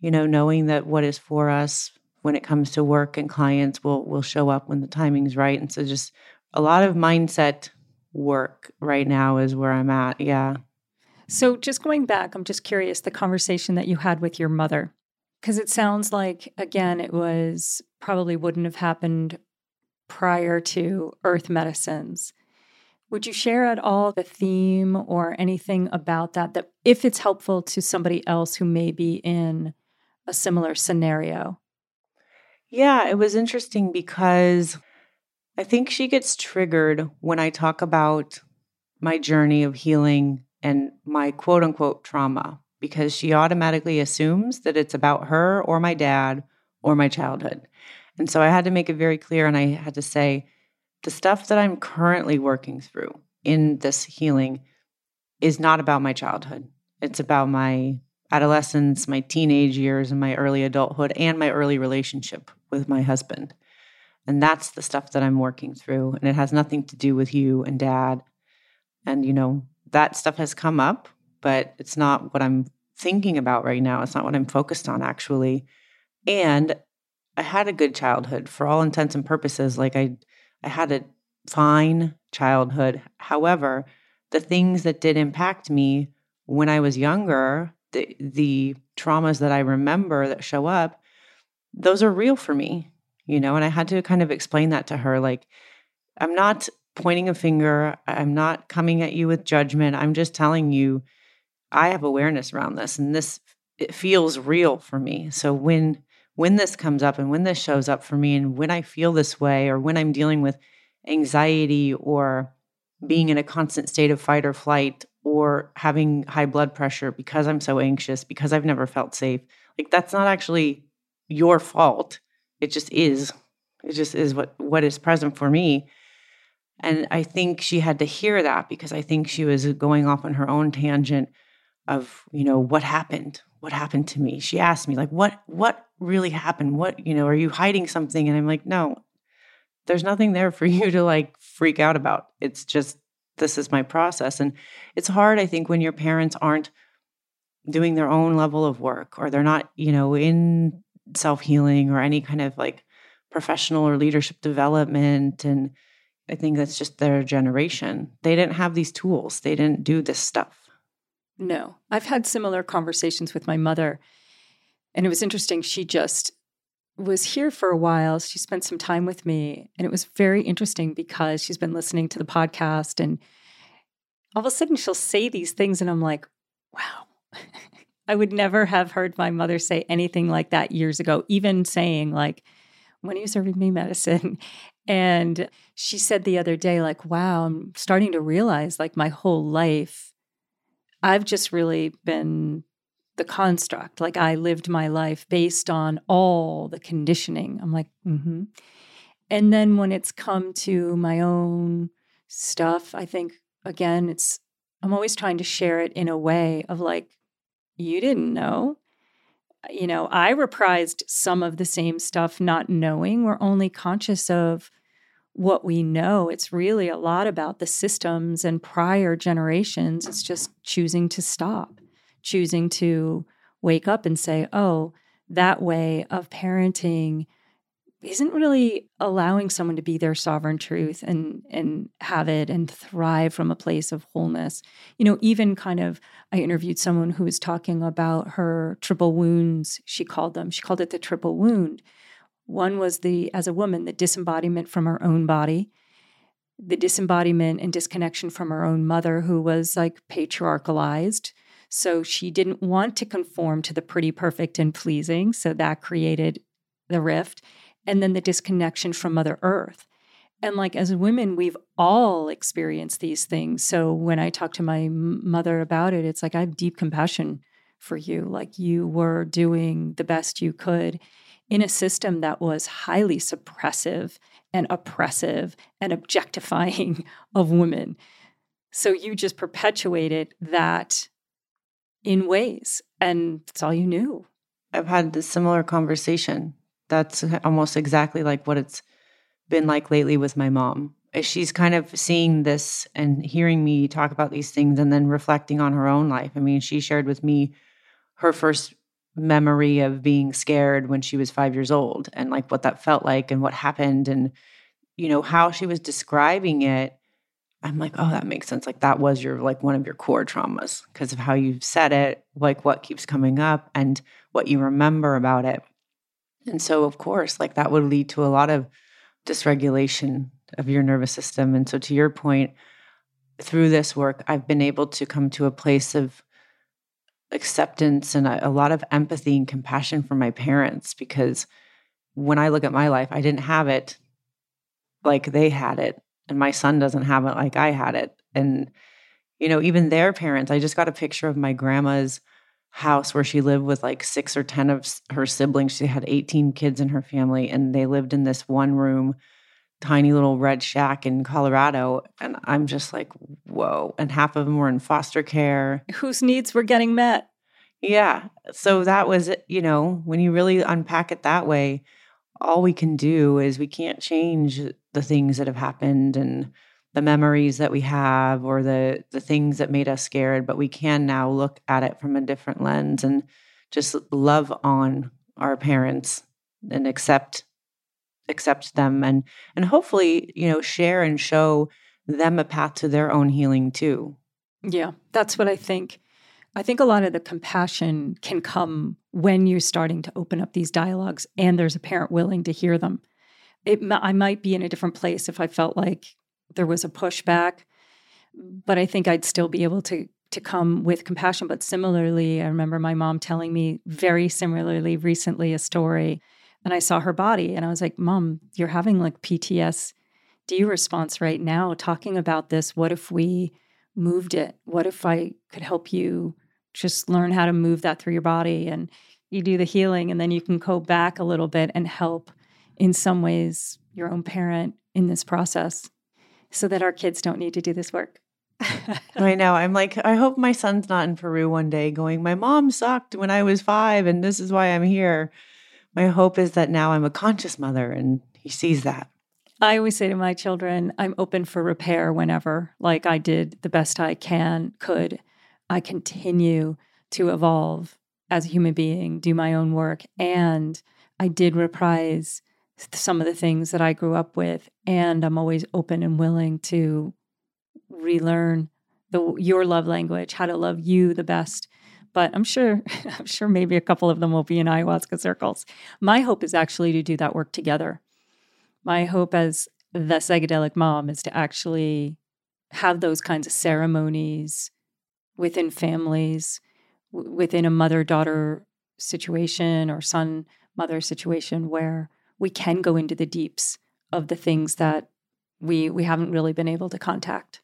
you know knowing that what is for us when it comes to work and clients will will show up when the timing's right and so just a lot of mindset work right now is where I'm at yeah so just going back I'm just curious the conversation that you had with your mother because it sounds like, again, it was probably wouldn't have happened prior to earth medicines. Would you share at all the theme or anything about that, that if it's helpful to somebody else who may be in a similar scenario? Yeah, it was interesting because I think she gets triggered when I talk about my journey of healing and my quote unquote trauma because she automatically assumes that it's about her or my dad or my childhood. And so I had to make it very clear and I had to say the stuff that I'm currently working through in this healing is not about my childhood. It's about my adolescence, my teenage years, and my early adulthood, and my early relationship with my husband. And that's the stuff that I'm working through. And it has nothing to do with you and dad. And, you know, that stuff has come up but it's not what I'm thinking about right now. It's not what I'm focused on actually. And I had a good childhood for all intents and purposes. Like I I had a fine childhood. However, the things that did impact me when I was younger, the the traumas that I remember that show up, those are real for me, you know, and I had to kind of explain that to her like I'm not pointing a finger, I'm not coming at you with judgment. I'm just telling you I have awareness around this and this it feels real for me. So when when this comes up and when this shows up for me and when I feel this way or when I'm dealing with anxiety or being in a constant state of fight or flight or having high blood pressure because I'm so anxious because I've never felt safe. Like that's not actually your fault. It just is. It just is what what is present for me. And I think she had to hear that because I think she was going off on her own tangent of, you know, what happened? What happened to me? She asked me like, "What what really happened? What, you know, are you hiding something?" And I'm like, "No. There's nothing there for you to like freak out about. It's just this is my process." And it's hard I think when your parents aren't doing their own level of work or they're not, you know, in self-healing or any kind of like professional or leadership development and I think that's just their generation. They didn't have these tools. They didn't do this stuff. No. I've had similar conversations with my mother. And it was interesting. She just was here for a while. She spent some time with me. And it was very interesting because she's been listening to the podcast. And all of a sudden she'll say these things. And I'm like, wow. I would never have heard my mother say anything like that years ago, even saying, like, when are you serving me medicine? And she said the other day, like, wow, I'm starting to realize, like, my whole life I've just really been the construct. Like I lived my life based on all the conditioning. I'm like, mm-hmm. And then when it's come to my own stuff, I think again, it's I'm always trying to share it in a way of like, you didn't know. You know, I reprised some of the same stuff, not knowing. We're only conscious of what we know. It's really a lot about the systems and prior generations. It's just choosing to stop, choosing to wake up and say, oh, that way of parenting isn't really allowing someone to be their sovereign truth and and have it and thrive from a place of wholeness. You know, even kind of I interviewed someone who was talking about her triple wounds, she called them. She called it the triple wound one was the, as a woman, the disembodiment from her own body, the disembodiment and disconnection from her own mother, who was like patriarchalized. So she didn't want to conform to the pretty, perfect, and pleasing. So that created the rift. And then the disconnection from Mother Earth. And like as women, we've all experienced these things. So when I talk to my mother about it, it's like I have deep compassion for you. Like you were doing the best you could in a system that was highly suppressive and oppressive and objectifying of women. So you just perpetuated that in ways, and that's all you knew. I've had this similar conversation. That's almost exactly like what it's been like lately with my mom. She's kind of seeing this and hearing me talk about these things and then reflecting on her own life. I mean, she shared with me her first memory of being scared when she was five years old and like what that felt like and what happened and you know how she was describing it i'm like oh that makes sense. Like that was your like one of your core traumas because of how you said it like what keeps coming up and what you remember about it. And so of course like that would lead to a lot of dysregulation of your nervous system. And so to your point through this work i've been able to come to a place of acceptance and a, a lot of empathy and compassion for my parents because when I look at my life, I didn't have it like they had it. And my son doesn't have it like I had it. And, you know, even their parents, I just got a picture of my grandma's house where she lived with like six or 10 of her siblings. She had 18 kids in her family, and they lived in this one room, tiny little red shack in Colorado. And I'm just like, whoa. And half of them were in foster care. Whose needs were getting met. Yeah. So that was, you know, when you really unpack it that way, all we can do is we can't change the things that have happened and the memories that we have or the the things that made us scared, but we can now look at it from a different lens and just love on our parents and accept accept them and and hopefully, you know, share and show them a path to their own healing too. Yeah, that's what I think. I think a lot of the compassion can come when you're starting to open up these dialogues and there's a parent willing to hear them. It, I might be in a different place if I felt like there was a pushback, but I think I'd still be able to to come with compassion. But similarly, I remember my mom telling me very similarly recently a story, and I saw her body, and I was like, "Mom, you're having like PTSD response right now. Talking about this, what if we moved it? What if I could help you just learn how to move that through your body and you do the healing, and then you can go back a little bit and help." In some ways, your own parent in this process so that our kids don't need to do this work. I know. I'm like, I hope my son's not in Peru one day going, My mom sucked when I was five, and this is why I'm here. My hope is that now I'm a conscious mother and he sees that. I always say to my children, I'm open for repair whenever. Like I did the best I can, could. I continue to evolve as a human being, do my own work. And I did reprise some of the things that I grew up with, and I'm always open and willing to relearn the your love language, how to love you the best. But I'm sure, I'm sure maybe a couple of them will be in ayahuasca circles. My hope is actually to do that work together. My hope as the psychedelic mom is to actually have those kinds of ceremonies within families, w- within a mother daughter situation or son mother situation where we can go into the deeps of the things that we we haven't really been able to contact.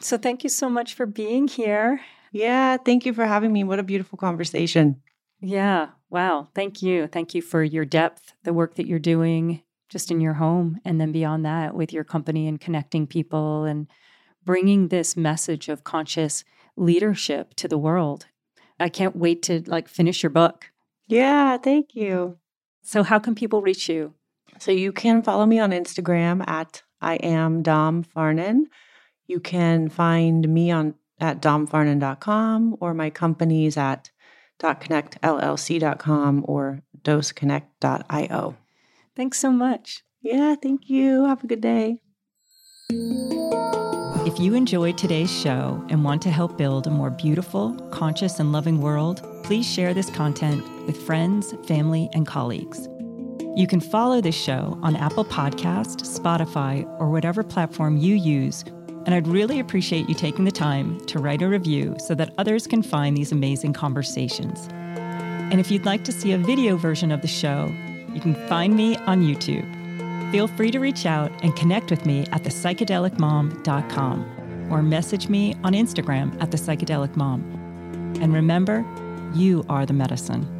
So thank you so much for being here. Yeah, thank you for having me. What a beautiful conversation. Yeah, wow. Thank you. Thank you for your depth, the work that you're doing just in your home and then beyond that with your company and connecting people and bringing this message of conscious leadership to the world. I can't wait to like finish your book. Yeah, thank you. So, how can people reach you? So, you can follow me on Instagram at I am Dom Farnan. You can find me on at domfarnan.com or my companies at dotconnectllc.com or doseconnect.io. Thanks so much. Yeah, thank you. Have a good day. If you enjoyed today's show and want to help build a more beautiful, conscious, and loving world, please share this content with friends, family, and colleagues. You can follow this show on Apple Podcast, Spotify, or whatever platform you use, and I'd really appreciate you taking the time to write a review so that others can find these amazing conversations. And if you'd like to see a video version of the show, you can find me on YouTube. Feel free to reach out and connect with me at thepsychedelicmom.com or message me on Instagram at thepsychedelicmom. And remember, you are the medicine.